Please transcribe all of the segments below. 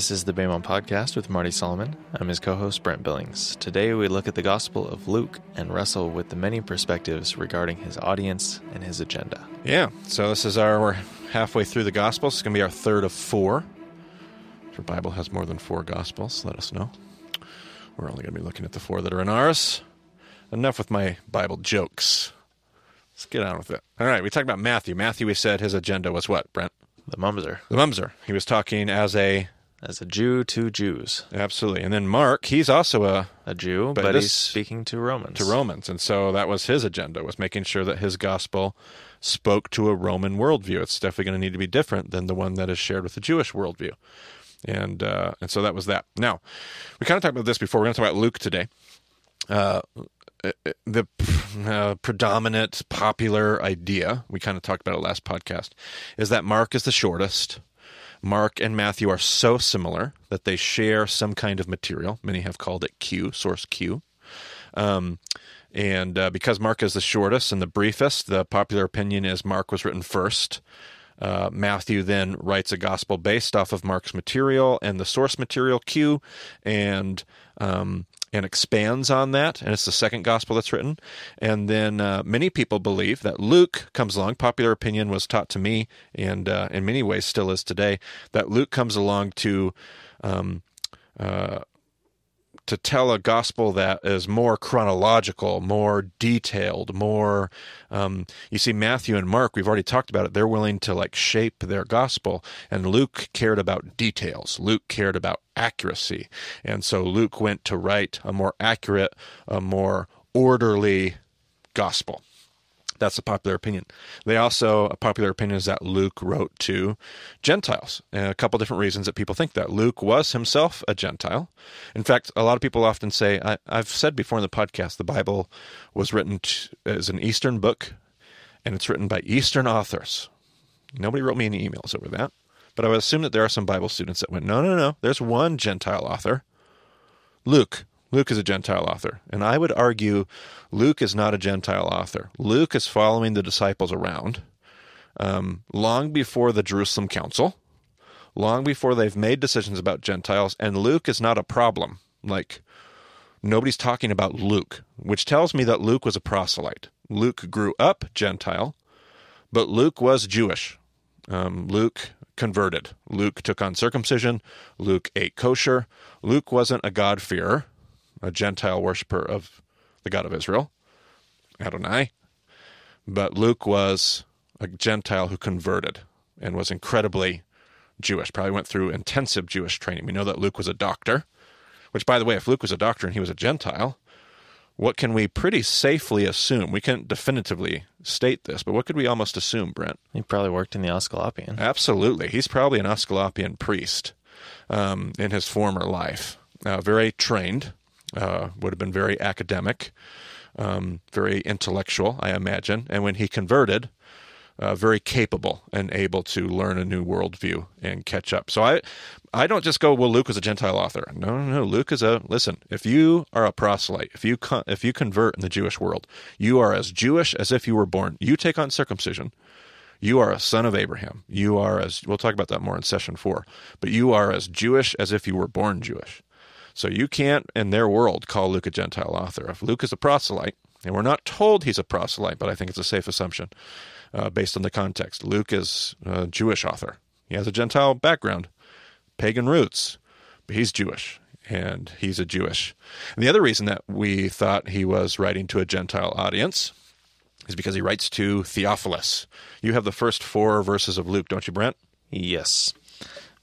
This is the BEMA Podcast with Marty Solomon. I'm his co host, Brent Billings. Today we look at the Gospel of Luke and wrestle with the many perspectives regarding his audience and his agenda. Yeah, so this is our, we're halfway through the Gospels. It's going to be our third of four. If your Bible has more than four Gospels, let us know. We're only going to be looking at the four that are in ours. Enough with my Bible jokes. Let's get on with it. All right, we talked about Matthew. Matthew, we said his agenda was what, Brent? The Mumser, The Mumser. He was talking as a. as a Jew to Jews. Absolutely. And then Mark, he's also a A Jew, But but, he's speaking to Romans. to Romans, and so that was his agenda was making sure that his gospel spoke to a Roman worldview. It's definitely going to need to be different than the one that is shared with the Jewish worldview, and uh, and so that was that. Now, we kind of talked about this before. We're going to talk about Luke today. Uh, the uh, predominant popular idea we kind of talked about it last podcast is that Mark is the shortest. Mark and Matthew are so similar that they share some kind of material. Many have called it Q, source Q. Um, and uh, because Mark is the shortest and the briefest, the popular opinion is Mark was written first. Uh, Matthew then writes a gospel based off of Mark's material and the source material Q, and um, and expands on that, and it's the second gospel that's written. And then uh, many people believe that Luke comes along. Popular opinion was taught to me, and uh, in many ways still is today, that Luke comes along to um, uh, to tell a gospel that is more chronological, more detailed, more. Um, you see, Matthew and Mark, we've already talked about it. They're willing to like shape their gospel, and Luke cared about details. Luke cared about accuracy, and so Luke went to write a more accurate, a more orderly gospel. That's a popular opinion. They also, a popular opinion is that Luke wrote to Gentiles. And a couple different reasons that people think that. Luke was himself a Gentile. In fact, a lot of people often say, I, I've said before in the podcast, the Bible was written as an Eastern book, and it's written by Eastern authors. Nobody wrote me any emails over that. But I would assume that there are some Bible students that went, no, no, no, there's one Gentile author. Luke. Luke is a Gentile author. And I would argue Luke is not a Gentile author. Luke is following the disciples around um, long before the Jerusalem Council, long before they've made decisions about Gentiles. And Luke is not a problem. Like, nobody's talking about Luke, which tells me that Luke was a proselyte. Luke grew up Gentile, but Luke was Jewish. Um, Luke converted. Luke took on circumcision. Luke ate kosher. Luke wasn't a God-fearer, a Gentile worshiper of the God of Israel, Adonai. But Luke was a Gentile who converted and was incredibly Jewish. Probably went through intensive Jewish training. We know that Luke was a doctor, which, by the way, if Luke was a doctor and he was a Gentile, what can we pretty safely assume? We can't definitively state this, but what could we almost assume, Brent? He probably worked in the Asclepion. Absolutely. He's probably an Asclepian priest um, in his former life. Uh, very trained, uh, would have been very academic, um, very intellectual, I imagine. And when he converted, uh, very capable and able to learn a new worldview and catch up. So I, I don't just go, well, Luke was a Gentile author. No, no, no. Luke is a listen. If you are a proselyte, if you con- if you convert in the Jewish world, you are as Jewish as if you were born. You take on circumcision. You are a son of Abraham. You are as we'll talk about that more in session four. But you are as Jewish as if you were born Jewish. So you can't, in their world, call Luke a Gentile author. If Luke is a proselyte, and we're not told he's a proselyte, but I think it's a safe assumption uh, based on the context. Luke is a Jewish author. He has a Gentile background, pagan roots, but he's Jewish, and he's a Jewish. And the other reason that we thought he was writing to a Gentile audience is because he writes to Theophilus. You have the first four verses of Luke, don't you, Brent? Yes.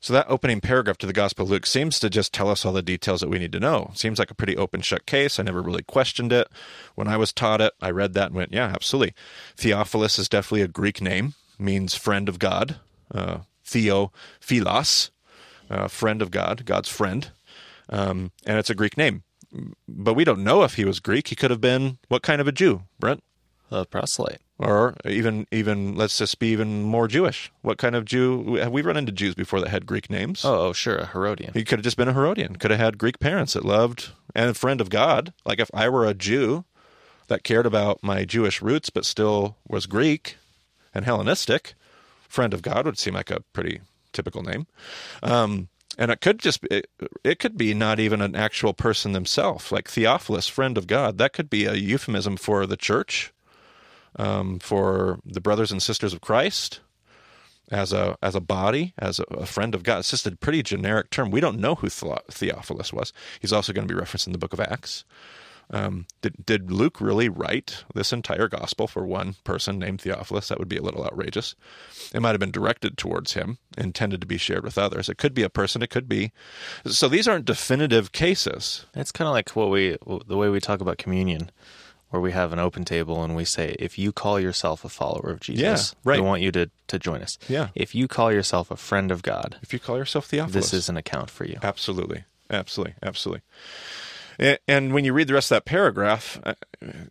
So that opening paragraph to the Gospel of Luke seems to just tell us all the details that we need to know. Seems like a pretty open shut case. I never really questioned it. When I was taught it, I read that and went, yeah, absolutely. Theophilus is definitely a Greek name, means friend of God. Uh, Theo Philos, uh, friend of God, God's friend. Um, and it's a Greek name. but we don't know if he was Greek. He could have been what kind of a Jew, Brent? A proselyte. Or even even let's just be even more Jewish. What kind of Jew? Have we run into Jews before that had Greek names? Oh, oh, sure, a Herodian. He could have just been a Herodian. Could have had Greek parents that loved and a friend of God. Like if I were a Jew that cared about my Jewish roots but still was Greek and Hellenistic, friend of God would seem like a pretty typical name. Um, and it could just be, it, it could be not even an actual person themselves, like Theophilus, friend of God. That could be a euphemism for the church, um, for the brothers and sisters of Christ as a as a body, as a, a, friend of God. It's just a pretty generic term. We don't know who Theophilus was. He's also going to be referenced in the book of Acts. Um, did, did Luke really write this entire gospel for one person named Theophilus? That would be a little outrageous. It might have been directed towards him, intended to be shared with others. It could be a person. It could be. So these aren't definitive cases. It's kind of like what we the way we talk about communion where we have an open table and we say, if you call yourself a follower of Jesus, yeah, right. we want you to, to join us. Yeah. If you call yourself a friend of God, if you call yourself Theophilus, this is an account for you. Absolutely. Absolutely. Absolutely. And when you read the rest of that paragraph, uh,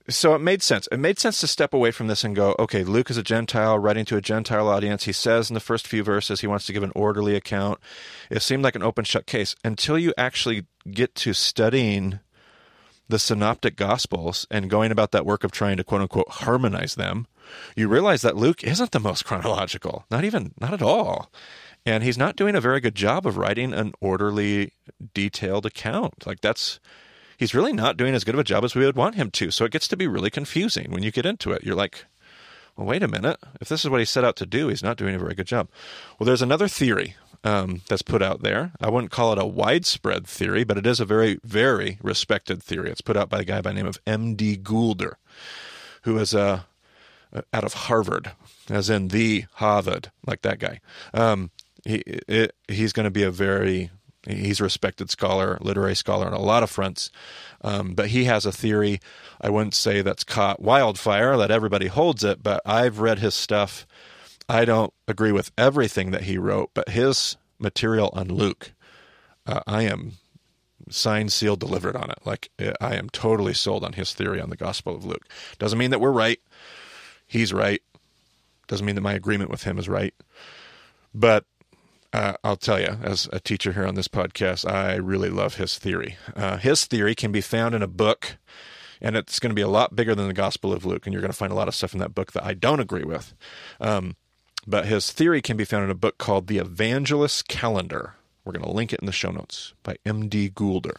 so it made sense. It made sense to step away from this and go, okay, Luke is a Gentile writing to a Gentile audience. He says in the first few verses he wants to give an orderly account. It seemed like an open shut case until you actually get to studying the synoptic gospels and going about that work of trying to quote unquote harmonize them. You realize that Luke isn't the most chronological, not even, not at all. And he's not doing a very good job of writing an orderly, detailed account. Like that's he's really not doing as good of a job as we would want him to. So it gets to be really confusing when you get into it. You're like, well, wait a minute. If this is what he set out to do, he's not doing a very good job. Well, there's another theory um, that's put out there. I wouldn't call it a widespread theory, but it is a very, very respected theory. It's put out by a guy by the name of M.D. Goulder, who is uh, out of Harvard, as in the Harvard, like that guy. Um, he it, he's going to be a very He's a respected scholar, literary scholar on a lot of fronts. Um, but he has a theory, I wouldn't say that's caught wildfire, that everybody holds it, but I've read his stuff. I don't agree with everything that he wrote, but his material on Luke, uh, I am signed, sealed, delivered on it. Like, I am totally sold on his theory on the Gospel of Luke. Doesn't mean that we're right. He's right. Doesn't mean that my agreement with him is right. But uh, I'll tell you, as a teacher here on this podcast, I really love his theory. Uh, his theory can be found in a book, and it's going to be a lot bigger than the Gospel of Luke, and you're going to find a lot of stuff in that book that I don't agree with. Um, but his theory can be found in a book called The Evangelist Calendar. We're going to link it in the show notes by M.D. Goulder.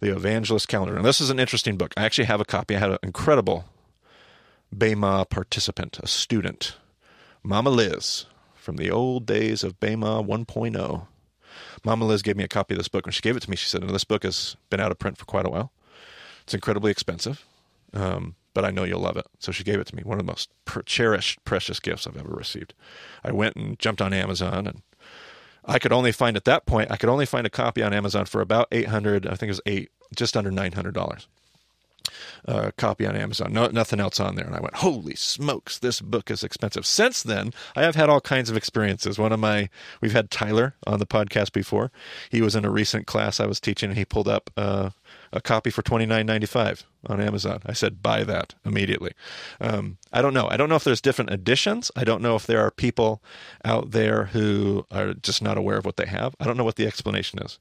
The Evangelist Calendar. And this is an interesting book. I actually have a copy. I had an incredible Bema participant, a student, Mama Liz, from the old days of Bema 1.0. Mama Liz gave me a copy of this book. When she gave it to me, she said, Now This book has been out of print for quite a while. It's incredibly expensive, um, but I know you'll love it. So she gave it to me. One of the most per- cherished, precious gifts I've ever received. I went and jumped on Amazon, and I could only find at that point, I could only find a copy on Amazon for about 800 I think it was eight, just under $900 uh, copy on Amazon. No, nothing else on there. And I went, holy smokes, this book is expensive. Since then, I have had all kinds of experiences. One of my, we've had Tyler on the podcast before. He was in a recent class I was teaching, and he pulled up uh, a copy for twenty nine ninety five on Amazon. I said, buy that immediately. Um, I don't know. I don't know if there's different editions. I don't know if there are people out there who are just not aware of what they have. I don't know what the explanation is.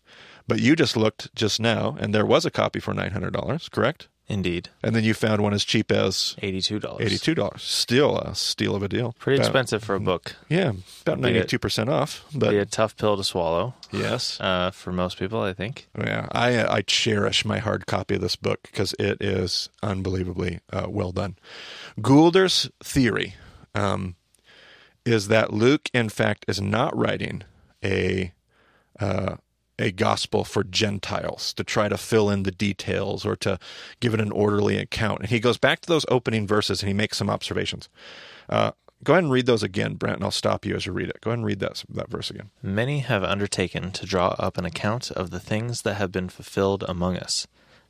But you just looked just now, and there was a copy for nine hundred dollars, correct? Indeed. And then you found one as cheap as $82. $82. Still a steal of a deal. Pretty about, expensive for a book. Yeah, about 92% off. But be a tough pill to swallow. Yes. Uh, for most people, I think. Yeah, I I cherish my hard copy of this book because it is unbelievably uh, well done. Goulder's theory um, is that Luke, in fact, is not writing a uh, a gospel for Gentiles to try to fill in the details or to give it an orderly account. And he goes back to those opening verses and he makes some observations. Uh, go ahead and read those again, Brent, and I'll stop you as you read it. Go ahead and read that, that verse again. Many have undertaken to draw up an account of the things that have been fulfilled among us,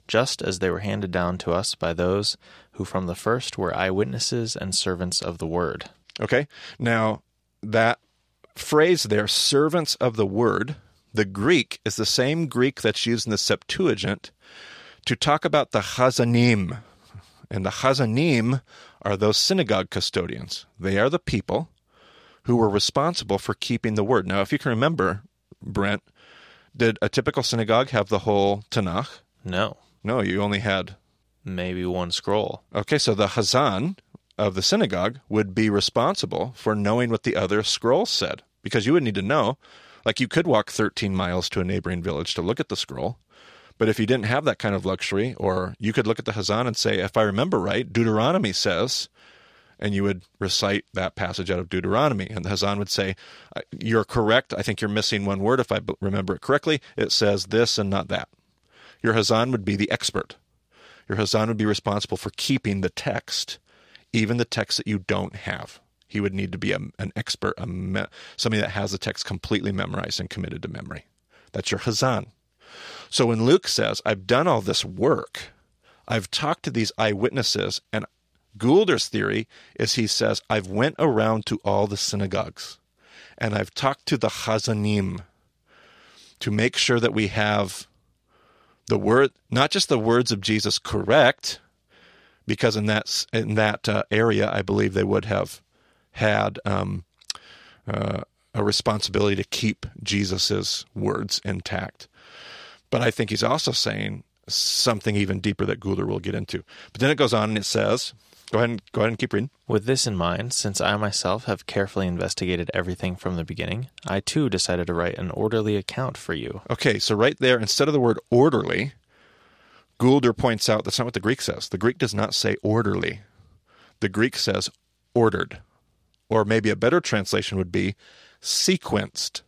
just as they were handed down to us by those who from the first were eyewitnesses and servants of the word. Okay. Now, that phrase there, servants of the word, the Greek is the same Greek that's used in the Septuagint to talk about the Chazanim. And the Chazanim are those synagogue custodians. They are the people who were responsible for keeping the word. Now, if you can remember, Brent, did a typical synagogue have the whole Tanakh? No, No, you only had. maybe one scroll. Okay, so the Hazan of the synagogue would be responsible for knowing what the other scrolls said because you would need to know. Like you could walk 13 miles to a neighboring village to look at the scroll. But if you didn't have that kind of luxury, or you could look at the Hazan and say, if I remember right, Deuteronomy says, and you would recite that passage out of Deuteronomy. And the Hazan would say, You're correct. I think you're missing one word. If I remember it correctly, it says this and not that. Your Hazan would be the expert. Your Hazan would be responsible for keeping the text, even the text that you don't have. He would need to be a, an expert, a me- somebody that has the text completely memorized and committed to memory. That's your Hazan. So when Luke says, I've done all this work, I've talked to these eyewitnesses, and Goulder's theory is he says, I've went around to all the synagogues and I've talked to the Chazanim to make sure that we have the word, not just the words of Jesus correct, because in that in that uh, area, I believe they would have had um, uh, a responsibility to keep Jesus's words intact. But I think he's also saying something even deeper that Goulder will get into. But then it goes on and it says, "Go ahead and go ahead and keep reading." With this in mind, since I myself have carefully investigated everything from the beginning, I too decided to write an orderly account for you. Okay, so right there, instead of the word orderly, Goulder points out that's not what the Greek says. The Greek does not say orderly. The Greek says ordered. Or maybe a better translation would be sequenced.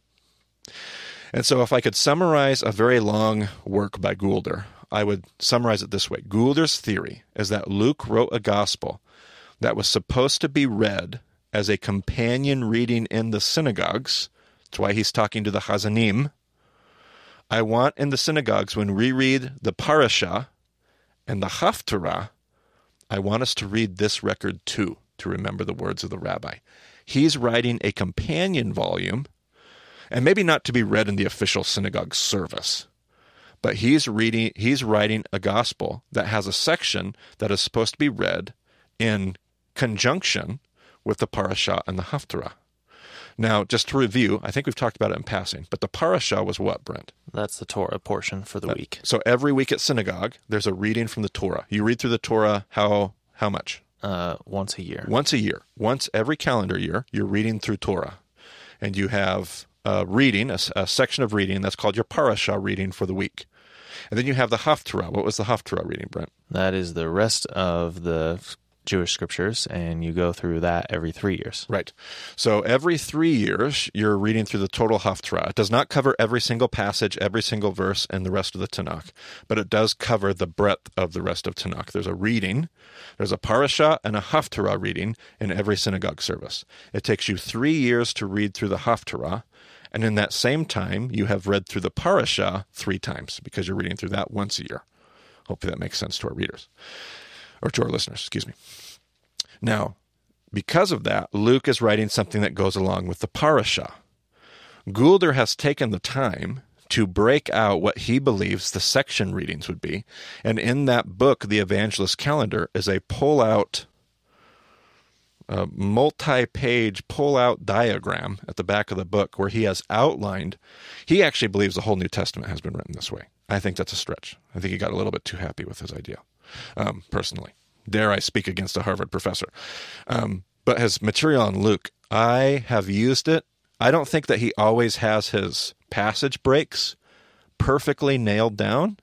And so if I could summarize a very long work by Goulder, I would summarize it this way Goulder's theory is that Luke wrote a gospel that was supposed to be read as a companion reading in the synagogues. That's why he's talking to the Chazanim. I want in the synagogues when we read the parasha and the haftarah, I want us to read this record too, to remember the words of the rabbi. He's writing a companion volume, and maybe not to be read in the official synagogue service, but he's reading he's writing a gospel that has a section that is supposed to be read in conjunction with the parasha and the haftarah. Now, just to review, I think we've talked about it in passing, but the parasha was what, Brent? That's the Torah portion for the week. So every week at synagogue, there's a reading from the Torah. You read through the Torah how how much? Uh, once a year. Once a year. Once every calendar year, you're reading through Torah. And you have a reading, a, a section of reading that's called your parasha reading for the week. And then you have the Haftarah. What was the Haftarah reading, Brent? That is the rest of the Jewish scriptures, and you go through that every three years. Right. So every three years, you're reading through the total Haftarah. It does not cover every single passage, every single verse, and the rest of the Tanakh, but it does cover the breadth of the rest of Tanakh. There's a reading, there's a parasha and a Haftarah reading in every synagogue service. It takes you three years to read through the Haftarah, and in that same time, you have read through the parasha three times because you're reading through that once a year. Hopefully that makes sense to our readers or to our listeners, excuse me. Now, because of that, Luke is writing something that goes along with the parasha. Goulder has taken the time to break out what he believes the section readings would be, and in that book, The Evangelist Calendar, is a pull out, a multi page pull out diagram at the back of the book where he has outlined. He actually believes the whole New Testament has been written this way. I think that's a stretch. I think he got a little bit too happy with his idea, um, personally. Dare I speak against a Harvard professor? Um, but his material on Luke, I have used it. I don't think that he always has his passage breaks perfectly nailed down,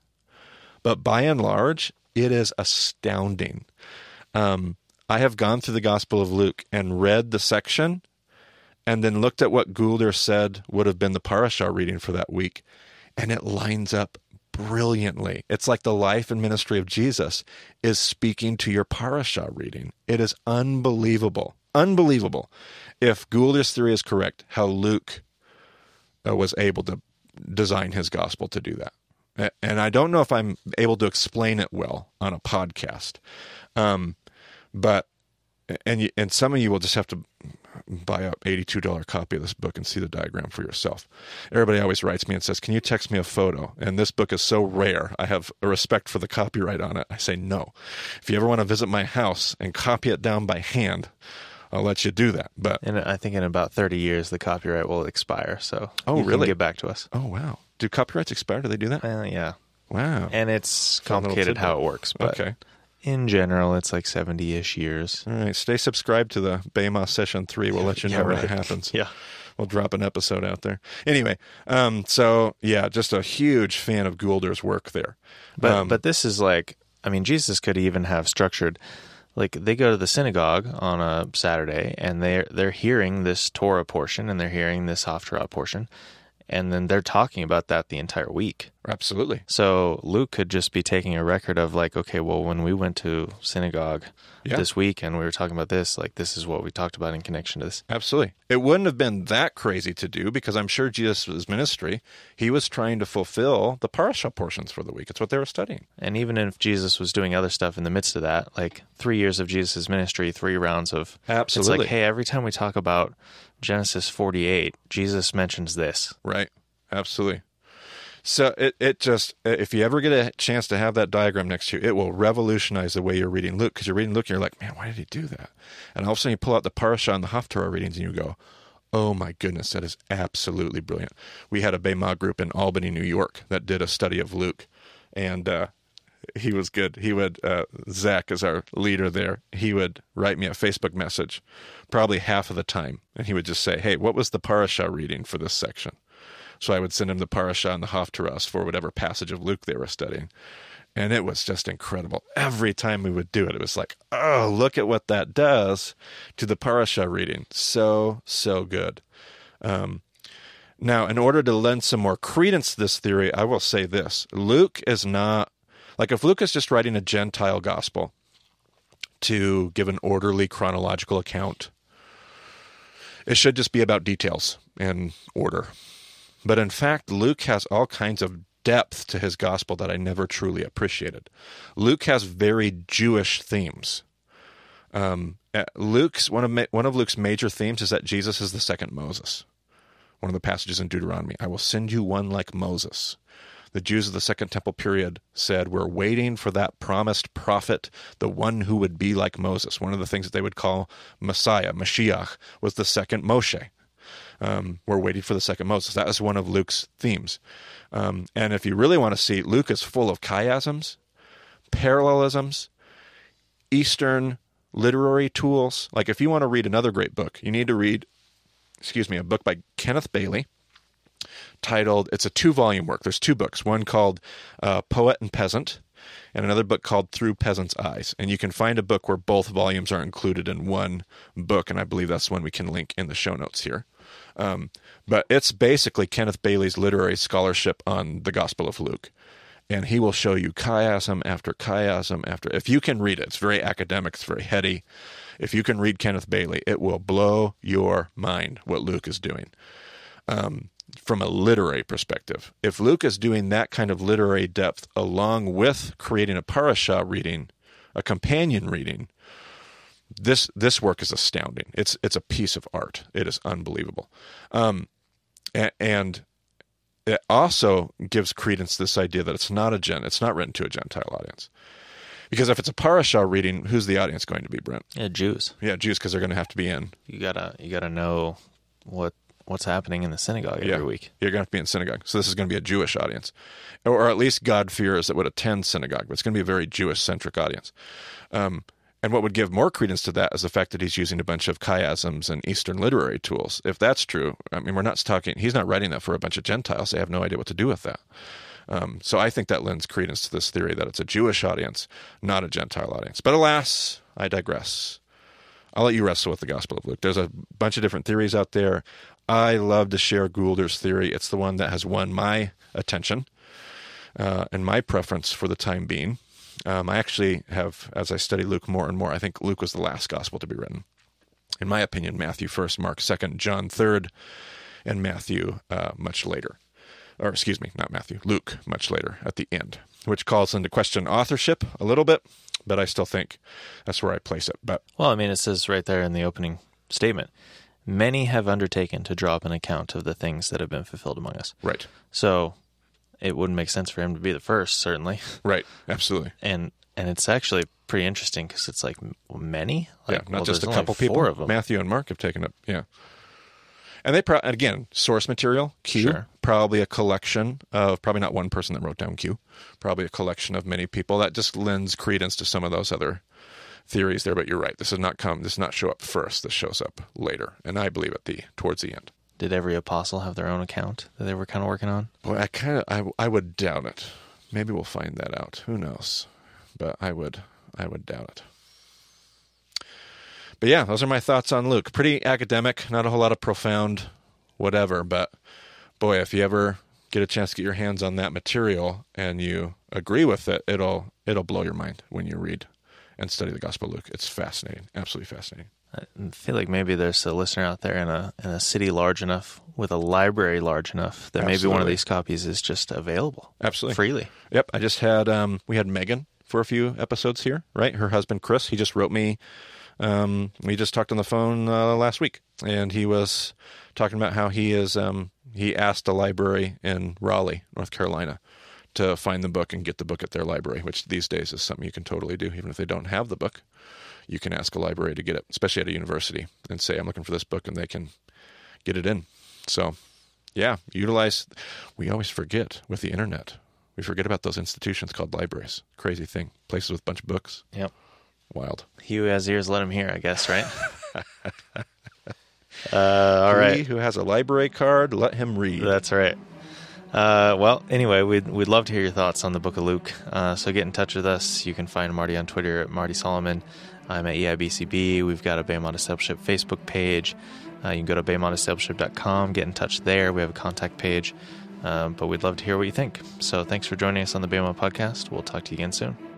but by and large, it is astounding. Um, I have gone through the Gospel of Luke and read the section and then looked at what Goulder said would have been the parashah reading for that week, and it lines up brilliantly. It's like the life and ministry of Jesus is speaking to your parasha reading. It is unbelievable. Unbelievable. If Goulder's theory is correct, how Luke uh, was able to design his gospel to do that. And I don't know if I'm able to explain it well on a podcast. Um, but and you, and some of you will just have to buy a $82 copy of this book and see the diagram for yourself. Everybody always writes me and says, Can you text me a photo? And this book is so rare. I have a respect for the copyright on it. I say, No. If you ever want to visit my house and copy it down by hand, I'll let you do that. But And I think in about 30 years, the copyright will expire. So Oh, you can really? get back to us. oh, wow. Do copyrights expire? Do they do that? Uh, yeah. Wow. And it's Fun complicated how it works. But okay. In general, it's like 70 ish years. All right. Stay subscribed to the BEMA Session 3. We'll let you know Yeah, when right. it happens. Yeah. We'll drop an episode out there. Anyway, um, so yeah, just a huge fan of Goulder's work there. But Um, but this is like I mean Jesus could even have structured like they go to the synagogue on a Saturday and they're they're hearing this Torah portion and they're hearing this Haftarah portion and then they're talking about that the entire week. Absolutely. So Luke could just be taking a record of like, okay, well, when we went to synagogue Yeah. this week and we were talking about this, like this is what we talked about in connection to this. Absolutely. It wouldn't have been that crazy to do because I'm sure Jesus' ministry, he was trying to fulfill the parasha portions for the week. It's what they were studying. And even if Jesus was doing other stuff in the midst of that, like three years of Jesus' ministry, three rounds of Absolutely. It's like, hey, every time we talk about Genesis 48, Jesus mentions this. Right. Absolutely. So it, it just, if you ever get a chance to have that diagram next to you, it will revolutionize the way you're reading Luke because you're reading Luke and you're like, man, why did he do that? And all of a sudden you pull out the parasha and the Haftarah readings and you go, oh my goodness, that is absolutely brilliant. We had a Bema group in Albany, New York that did a study of Luke. And, uh, he was good. He would uh, Zach is our leader there. He would write me a Facebook message, probably half of the time, and he would just say, "Hey, what was the parasha reading for this section?" So I would send him the parasha and the haftarahs for whatever passage of Luke they were studying, and it was just incredible. Every time we would do it, it was like, "Oh, look at what that does to the parasha reading." So so good. Um, now, in order to lend some more credence to this theory, I will say this: Luke is not like if Luke is just writing a Gentile gospel to give an orderly chronological account, it should just be about details and order. But in fact, Luke has all kinds of depth to his gospel that I never truly appreciated. Luke has very Jewish themes. Um, uh, Luke's one of ma- one of Luke's major themes is that Jesus is the second Moses. One of the passages in Deuteronomy, I will send you one like Moses the Jews of the Second Temple period said, We're waiting for that promised prophet, the one who would be like Moses. One of the things that they would call Messiah, Mashiach, was the second Moshe. Um, we're waiting for the second Moses. That is one of Luke's themes. Um, and if you really want to see, Luke is full of chiasms, parallelisms, Eastern literary tools. Like if you want to read another great book, you need to read, excuse me, a book by Kenneth Bailey titled it's a two volume work there's two books one called uh, poet and peasant and another book called through peasant's eyes. And you can find a book where both volumes are included in one book and i believe that's one we can link in the show notes here. Um, but it's basically kenneth bailey's literary scholarship on the gospel of luke. And he will show you chiasm after chiasm after. If you can read it it's very academic it's very heady. If you can read kenneth bailey it will blow your mind what luke is doing. Um, from a literary perspective. If Luke is doing that kind of literary depth along with creating a parasha reading, a companion reading, this this work is astounding. It's it's a piece of art. It is unbelievable, um, a- and it also gives credence to this idea that it's not a gen. It's not written to a Gentile audience. Because if it's a parasha reading, who's the audience going to be, Brent? Yeah, Jews. Yeah, Jews, because they're going to have to be in. You gotta you gotta know what what's happening in the synagogue every yeah. week. You're going to have to be in synagogue. So this is going to be a Jewish audience, or at least God fears that would attend synagogue. But it's going to be a very Jewish centric audience. Um, and what would give more credence to that is the fact that he's using a bunch of chiasms and Eastern literary tools. If that's true, I mean, we're not talking. He's not writing that for a bunch of Gentiles. They have no idea what to do with that. Um, so I think that lends credence to this theory that it's a Jewish audience, not a Gentile audience. But alas, I digress. I'll let you wrestle with the Gospel of Luke. There's a bunch of different theories out there. I love to share Goulder's theory. It's the one that has won my attention uh, and my preference for the time being. Um, I actually have, as I study Luke more and more, I think Luke was the last gospel to be written. In my opinion, Matthew first, Mark second, John third, and Matthew uh, much later. Or, excuse me, not Matthew, Luke much later at the end, which calls into question authorship a little bit, but I still think that's where I place it. But Well, I mean, it says right there in the opening statement, Many have undertaken to draw up an account of the things that have been fulfilled among us. Right. So it wouldn't make sense for him to be the first, certainly. Right. Absolutely. And and it's actually pretty interesting because it's like many. yeah, not well, just a couple four people. of them. Matthew and Mark have taken it. Yeah. And they pro- and again source material Q Sure. probably a collection of probably not one person that wrote down Q probably a collection of many people. That just lends credence to some of those other theories there but you're right. This does not come this does not show up first. This shows up later. And I believe at the towards the end. Did every apostle have their own account that they were kind of working on? boy I kind of I I would doubt it. Maybe we'll find that out. Who knows? But I would I would doubt it but yeah, those are my thoughts on Luke. Pretty academic, not a whole lot of profound whatever, but boy, if you ever get a chance to get your hands on that material and you agree with it, it'll it'll blow your mind when you read and study the Gospel of Luke. It's fascinating, absolutely fascinating. I feel like maybe there's a listener out there in a in a city large enough with a library large enough that maybe one of these copies is just available Absolutely. freely. Yep, I just had um we had Megan for a few episodes here, right? Her husband Chris, he just wrote me um we just talked on the phone uh, last week and he was talking about how he is um he asked a library in Raleigh, North Carolina to find the book and get the book at their library, which these days is something you can totally do even if they don't have the book. You can ask a library to get it, especially at a university, and say I'm looking for this book and they can get it in. So, yeah, utilize we always forget with the internet. We forget about those institutions called libraries. Crazy thing. Places with a bunch of books. Yep. Wild. He who has ears, let him hear. I guess, right? uh, all right. He who has a library card, let him read. That's right. Uh, well, anyway, we'd, we'd love to hear your thoughts on the Book of Luke. Uh, so get in touch with us. You can find Marty on Twitter at Marty Solomon. I'm at EIBCB. We've got a BEMA Discipleship Facebook page. Uh, you can go to bemadiscipleship.com, get in touch there. We have a contact page. Um, but we'd love to hear what you think. So thanks for joining us on the BEMA podcast. We'll talk to you again soon.